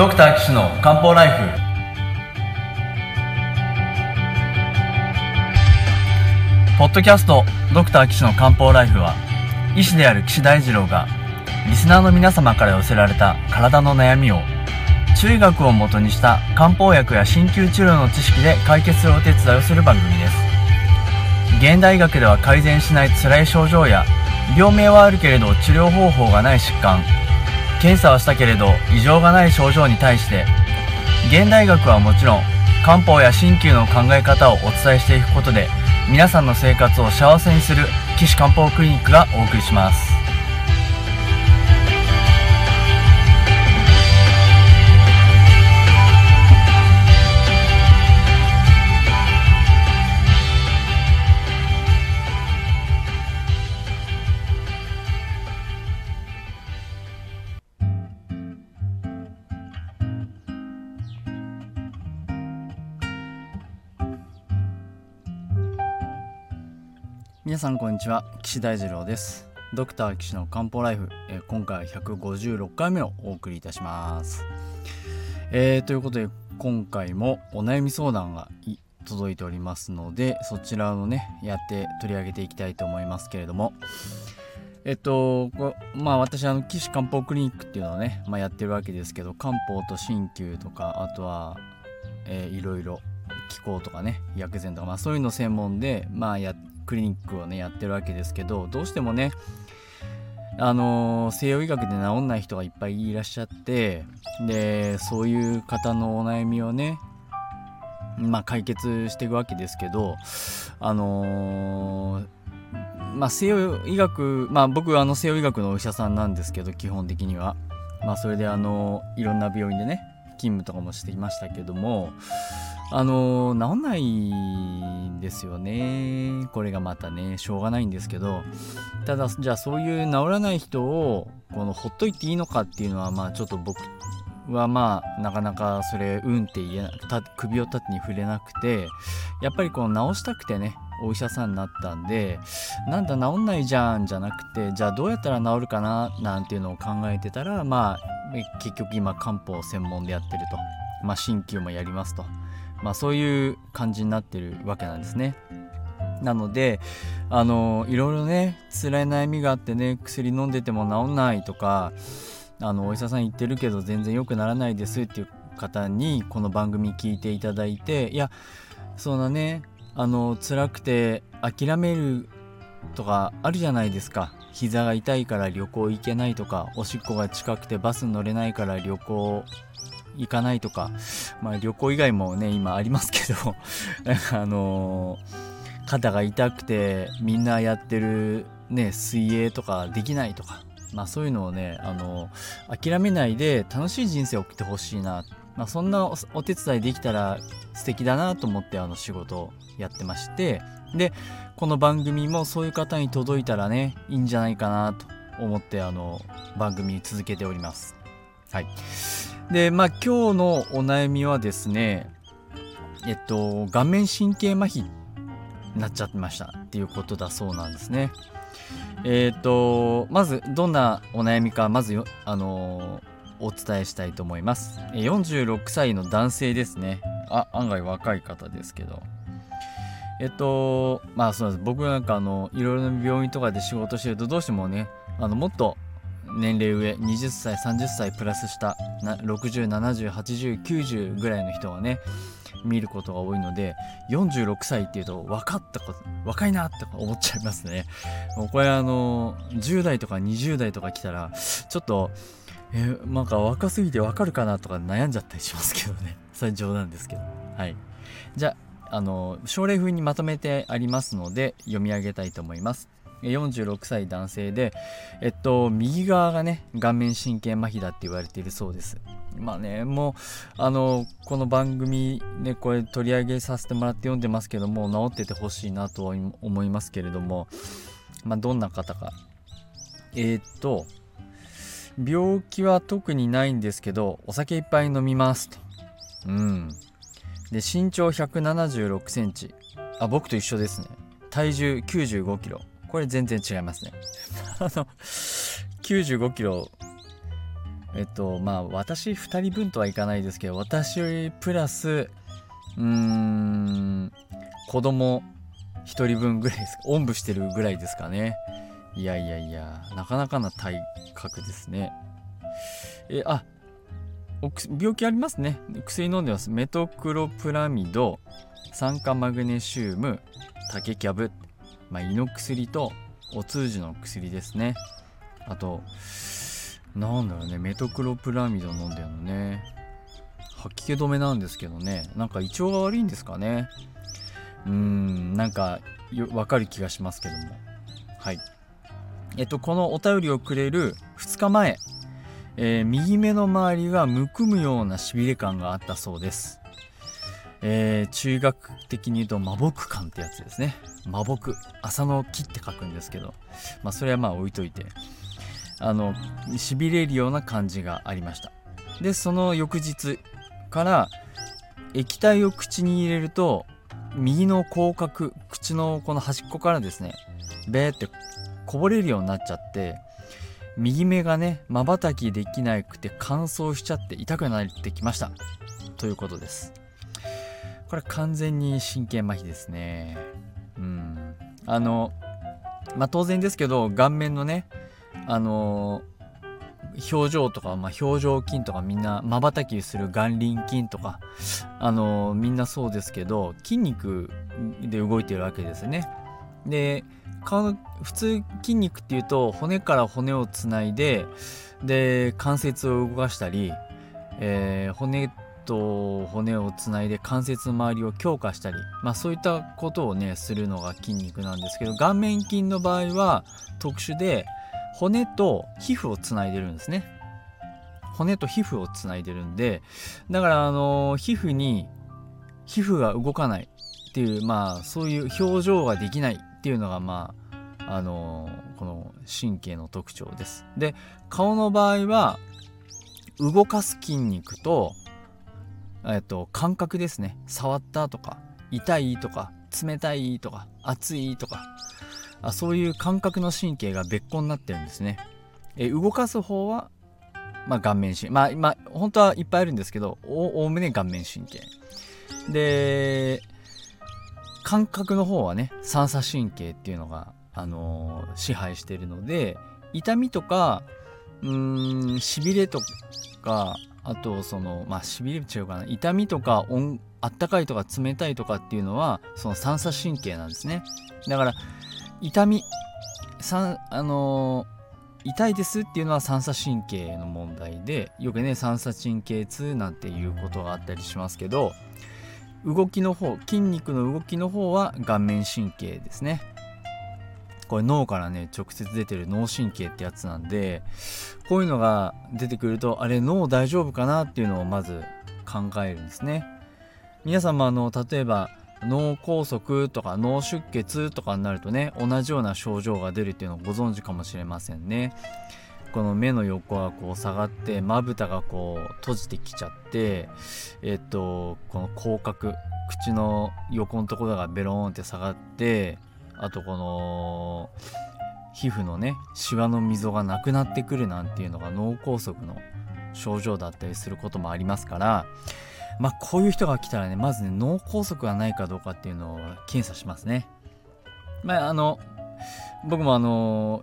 ドクター岸の漢方ライフ。ポッドキャストドクター岸の漢方ライフは医師である岸大二郎がリスナーの皆様から寄せられた体の悩みを中医学をもとにした漢方薬や鍼灸治療の知識で解決するお手伝いをする番組です。現代医学では改善しない辛い症状や病名はあるけれど治療方法がない疾患。検査はしたけれど異常がない症状に対して現代学はもちろん漢方や鍼灸の考え方をお伝えしていくことで皆さんの生活を幸せにする岸漢方クリニックがお送りします。皆さんこんにちは。岸大二郎です。ドクター岸の漢方ライフ、え今回は156回目をお送りいたします、えーということで今回もお悩み相談が届いておりますのでそちらをねやって取り上げていきたいと思いますけれども。えっとこまあ私あの岸漢方クリニックっていうのをね、まあ、やってるわけですけど漢方と鍼灸とかあとは、えーいろいろ気候とかね薬膳とか、まあ、そういうの専門で、まあ、やクリニックをねやってるわけですけどどうしてもねあのー西洋医学で治んない人がいっぱいいらっしゃってでそういう方のお悩みをねまあ解決していくわけですけどあのーまあ西洋医学まあ僕はあの西洋医学のお医者さんなんですけど基本的には。まあそれであのいろんな病院でね勤務とかもしていましたけどもあの治んないんですよね。これがまたね。しょうがないんですけど。ただじゃあそういう治らない人をこのほっといていいのかっていうのはまあちょっと僕はまあなかなかそれうんって言えなた首を縦に触れなくてやっぱりこの治したくてねお医者さんになったんでなんだ治んないじゃんじゃなくてじゃあどうやったら治るかななんていうのを考えてたらまあ結局今漢方専門でやってると。まあ鍼灸もやりますと。まあそういう感じになってるわけなんですね。なのであのいろいろね辛い悩みがあってね薬飲んでても治んないとかあのお医者さん言ってるけど全然良くならないですっていう方にこの番組聞いていただいていやそんなねあの辛くて諦めるとかあるじゃないですか膝が痛いから旅行行けないとかおしっこが近くてバス乗れないから旅行行かないとかまあ旅行以外もね今ありますけど あの肩が痛くてみんなやってるね水泳とかできないとかまあそういうのをねあの諦めないで楽しい人生を送ってほしいな、まあ、そんなおお手伝いできたら素敵だなと思ってあの仕事をやってましてでこの番組もそういう方に届いたらねいいんじゃないかなと思ってあの番組続けております。はい。でまあ今日のお悩みはですねえっと顔面神経麻痺になっちゃってましたっていうことだそうなんですね。えっとまずどんなお悩みかまずあのお伝えしたいと思います。46歳の男性ですね。あ案外若い方ですけど。えっとまあそうなんです。僕なんかあのいろいろな病院とかで仕事してるとどうしてもねあのもっと年齢上20歳30歳プラスしたな60708090ぐらいの人がね見ることが多いので46歳っていうと分かったこと若いなって思っちゃいますね。もうこれあの10代とか20代とか来たらちょっとえなんか若すぎて分かるかなとか悩んじゃったりしますけどね。それ冗談ですけど。はい。じゃああの症例風にまとめてありますので読み上げたいと思います。46歳男性でえっと右側がね顔面神経麻痺だって言われているそうです。まあねもうあのこの番組ねこれ取り上げさせてもらって読んでますけども治っててほしいなとは思いますけれどもまあどんな方か。えーっと病気は特にないんですけどお酒いっぱい飲みますと。うん。で身長176センチ。あ僕と一緒ですね。体重95キロ。これ全然違いますね。あの95キロえっとまあ私2人分とはいかないですけど私プラスうーん子供1人分ぐらいです。おんぶしてるぐらいですかね。いやいやいやなかなかな体格ですね。えあ病気ありますね。薬飲んでます。メトクロプラミド酸化マグネシウム竹キャブ、まあ、胃の薬とお通じの薬ですね。あとなんだろうねメトクロプラミド飲んでるのね。吐き気止めなんですけどね。なんか胃腸が悪いんですかね。うんなんかわかる気がしますけども。はい。えっとこのお便りをくれる2日前、えー、右目の周りがむくむようなしびれ感があったそうです。えー、中学的に言うと麻木感ってやつですね。麻木朝の木って書くんですけどまあそれはまあ置いといてあのしびれるような感じがありました。でその翌日から液体を口に入れると右の口角口のこの端っこからですねベーってこぼれるようになっちゃって右目がねまばたきできなくて乾燥しちゃって痛くなってきました。ということです。これ完全に神経麻痺ですね。うん。あのまあ当然ですけど顔面のねあの表情とか、まあ、表情筋とかみんなまばたきする眼輪筋とかあのみんなそうですけど筋肉で動いてるわけですね。で普通筋肉っていうと骨から骨をつないでで関節を動かしたり、えー、骨と骨をつないで関節の周りを強化したり、まあ、そういったことをねするのが筋肉なんですけど顔面筋の場合は特殊で骨と皮膚をつないでるんですね。骨と皮膚をつないでるんでだからあの皮膚に皮膚が動かないっていうまあそういう表情ができないっていうのがまああのこの神経の特徴です。で顔の場合は動かす筋肉とえっと感覚ですね。触ったとか痛いとか冷たいとか熱いとか。あそういう感覚の神経が別個になってるんですね。え動かす方は、まあ、顔面神経。まあ、まあ、本当はいっぱいあるんですけどおおむね顔面神経。で感覚の方はね三叉神経っていうのが、あのー、支配してるので痛みとかうーんしびれとかあとそのまあしびれ違うかな。痛みとかあったかいとか冷たいとかっていうのはその三叉神経なんですね。だから痛みさあのー、痛いですっていうのは三叉神経の問題でよくね三叉神経痛なんていうことがあったりしますけど動きの方筋肉の動きの方は顔面神経ですね。これ脳からね直接出てる脳神経ってやつなんでこういうのが出てくるとあれ脳大丈夫かなっていうのをまず考えるんですね。皆様あの例えば脳梗塞とか脳出血とかになるとね同じような症状が出るっていうのをご存知かもしれませんね。この目の横がこう下がってまぶたがこう閉じてきちゃってえっとこの口角口の横のところがベローンって下がってあとこの皮膚のねシワの溝がなくなってくるなんていうのが脳梗塞の症状だったりすることもありますからまあこういう人が来たらねまずね脳梗塞がないかどうかっていうのを検査しますね。まああの僕もあの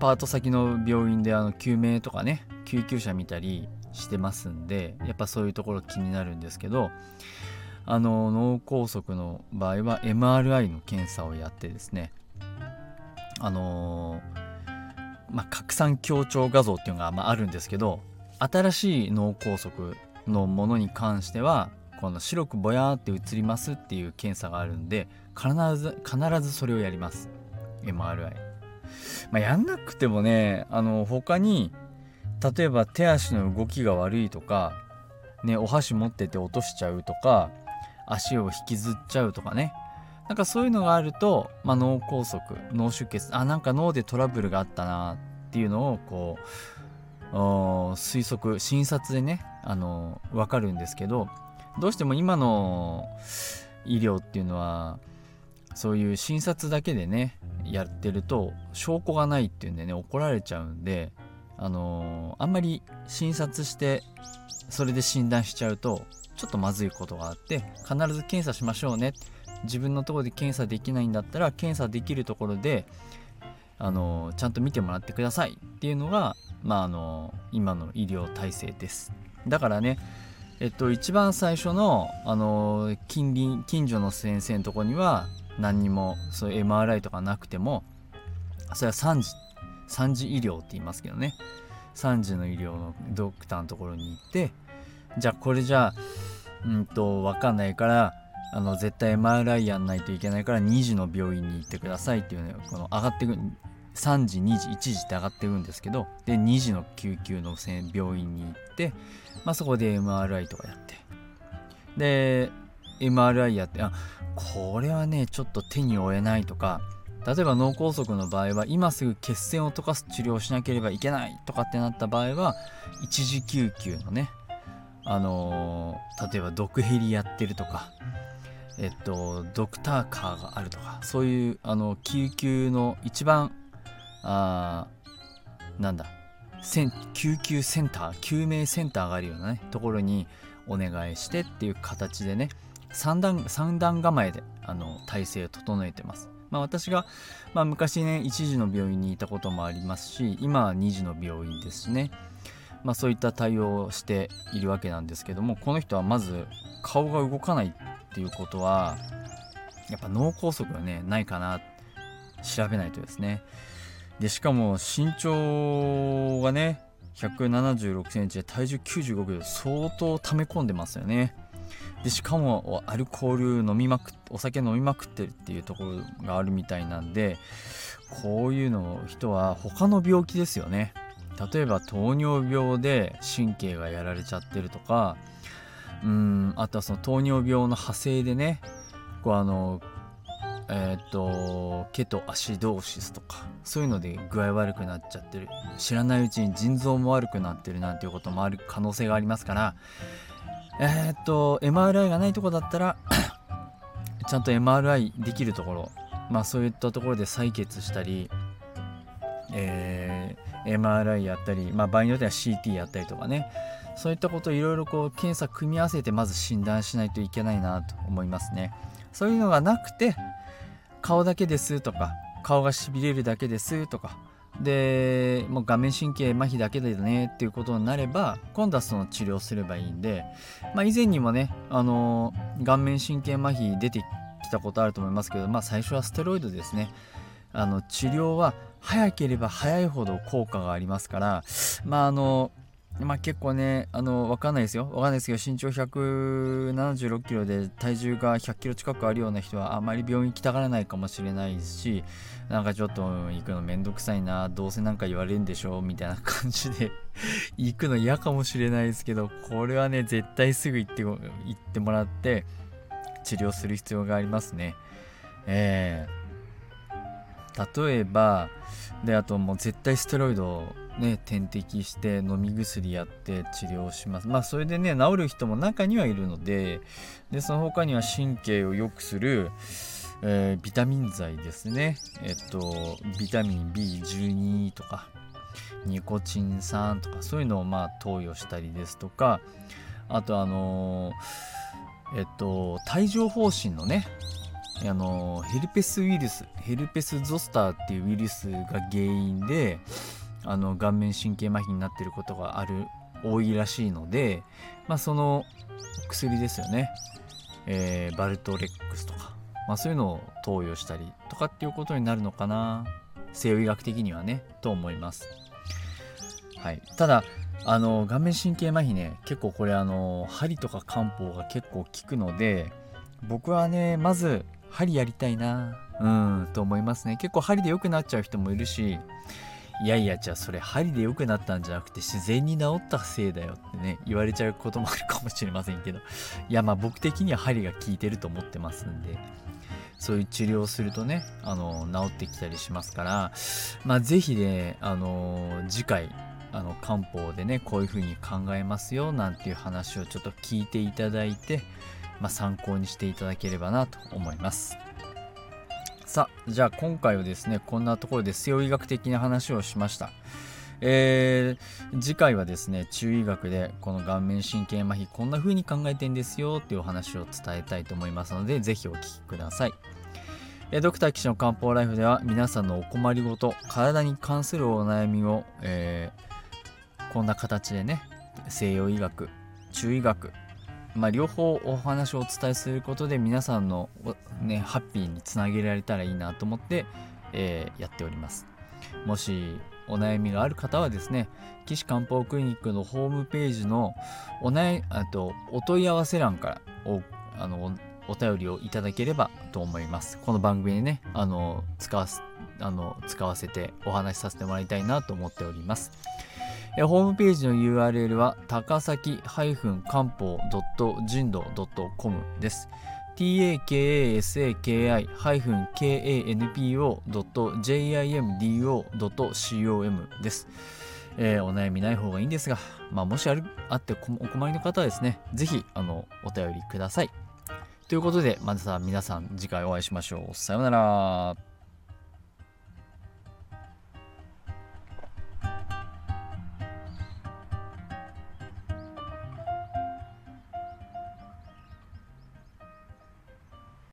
パート先の病院であの救命とかね救急車見たりしてますんでやっぱそういうところ気になるんですけどあの脳梗塞の場合は MRI の検査をやってですねあのまあ、拡散強調画像っていうのが、まあ、あるんですけど新しい脳梗塞のものに関してはこの白くぼやーって映りますっていう検査があるんで必ず必ずそれをやります。MRI、まあ、やんなくてもねあの他に例えば手足の動きが悪いとかねお箸持ってて落としちゃうとか足を引きずっちゃうとかね。なんかそういうのがあると、まあ、脳梗塞脳出血あなんか脳でトラブルがあったなっていうのをこう推測診察でねあの分かるんですけどどうしても今の医療っていうのはそういう診察だけでねやってると証拠がないっていうんでね怒られちゃうんであのー、あんまり診察してそれで診断しちゃうとちょっとまずいことがあって必ず検査しましょうね。自分のところで検査できないんだったら検査できるところであのちゃんと見てもらってください。っていうのが、まあ、あの今の医療体制です。だからねえっと一番最初のあの近隣近所の先生のとこには何にもそういう MRI とかなくてもそれは3時3次医療って言いますけどね。3時の医療のドクターのところに行ってじゃあこれじゃあうんと分かんないからあの絶対 MRI やんないといけないから2時の病院に行ってくださいっていうねこの上がってく3時2時1時って上がっていくんですけどで2時の救急の病院に行って、まあ、そこで MRI とかやって。で MRI やってあこれはねちょっと手に負えないとか例えば脳梗塞の場合は今すぐ血栓を溶かす治療をしなければいけないとかってなった場合は一時救急のねあの、例えば毒ヘリやってるとかえっとドクターカーがあるとかそういうあの救急の一番あなんだ救急センター救命センターがあるようなねところにお願いしてっていう形でね3段 ,3 段構えであの体制を整えてます。まあ、私が、まあ、昔ね1時の病院にいたこともありますし今は2時の病院ですしね、まあ、そういった対応をしているわけなんですけどもこの人はまず顔が動かないっていうことはやっぱ脳梗塞がねないかな調べないとですね。でしかも身長がね176センチで体重95キロ相当溜め込んでますよね。でしかもアルコール飲みまくお酒飲みまくってるっていうところがあるみたいなんでこういうの人は他の病気ですよね。例えば糖尿病で神経がやられちゃってるとかうんあとはその糖尿病の派生でねこうあのえっ、ー、とケトアシドーシスとかそういうので具合悪くなっちゃってる。知らないうちに腎臓も悪くなってるなんていうこともある可能性がありますからえっ、ー、と MRI がないとこだったら ちゃんと MRI できるところまあそういったところで採血したりえー、MRI やったり、まあ、場合によっては CT やったりとかね。そういったことをいろいろこう検査組み合わせてまず診断しないといけないなと思いますね。そういうのがなくて顔だけですとか顔がしびれるだけですとかでもう顔面神経麻痺だけでねっていうことになれば今度はその治療すればいいんで、まあ、以前にもね、あの顔面神経麻痺出てきたことあると思いますけど、まあ、最初はステロイドですね。あの治療は早ければ早いほど効果がありますからまああのまあ結構ね、あの、わかんないですよ。わかんないですけど、身長176キロで体重が100キロ近くあるような人はあまり病院行きたがらないかもしれないし、なんかちょっと行くのめんどくさいな、どうせなんか言われるんでしょみたいな感じで 行くの嫌かもしれないですけど、これはね、絶対すぐ行って行ってもらって、治療する必要がありますね。えー、例えば、で、あともう絶対ステロイドね、点滴して飲み薬やって治療します。まあそれでね治る人も中にはいるのででその他には神経を良くする、えー、ビタミン剤ですね。えっとビタミン B12 とかニコチン酸とかそういうのをまあ投与したりですとかあとあのー、えっと帯状疱疹のねあのヘルペスウイルスヘルペスゾスターっていうウイルスが原因であの顔面神経麻痺になっていることがある多いらしいので、まあ、その薬ですよね、えー、バルトレックスとか、まあ、そういうのを投与したりとかっていうことになるのかな。西洋医学的にはねと思います、はい、ただあの顔面神経麻痺ね結構これあの針とか漢方が結構効くので僕はねまず針やりたいな。うんと思いますね。結構針で良くなっちゃう人もいるしいやいやじゃあそれ針で良くなったんじゃなくて自然に治ったせいだよってね言われちゃうこともあるかもしれませんけどいやまあ僕的には針が効いてると思ってますんでそういう治療をするとねあの治ってきたりしますからまあ是非ねあの次回あの漢方でねこういう風に考えますよなんていう話をちょっと聞いていただいて、まあ、参考にしていただければなと思います。さあじゃあ今回はですねこんなところで西洋医学的な話をしましたえー、次回はですね中医学でこの顔面神経麻痺こんな風に考えてんですよっていうお話を伝えたいと思いますので是非お聞きください。えドクター岸の漢方ライフでは皆さんのお困りごと体に関するお悩みを、えー、こんな形でね西洋医学中医学まあ、両方お話をお伝えすることで皆さんの、ね、ハッピーにつなげられたらいいなと思って、えー、やっております。もしお悩みがある方はですね岸漢方クリニックのホームページのお悩あとお問い合わせ欄からおあのお便りをいただければと思います。この番組でねあの使わあの使わせてお話しさせてもらいたいなと思っております。えホームページの URL は高崎漢方人道 .com です。takasaki-kanpo.jimdo.com です。えー、お悩みない方がいいんですが、まあ、もしあるあってお困りの方はですね、ぜひあのお便りください。ということで、また皆さん次回お会いしましょう。さようなら。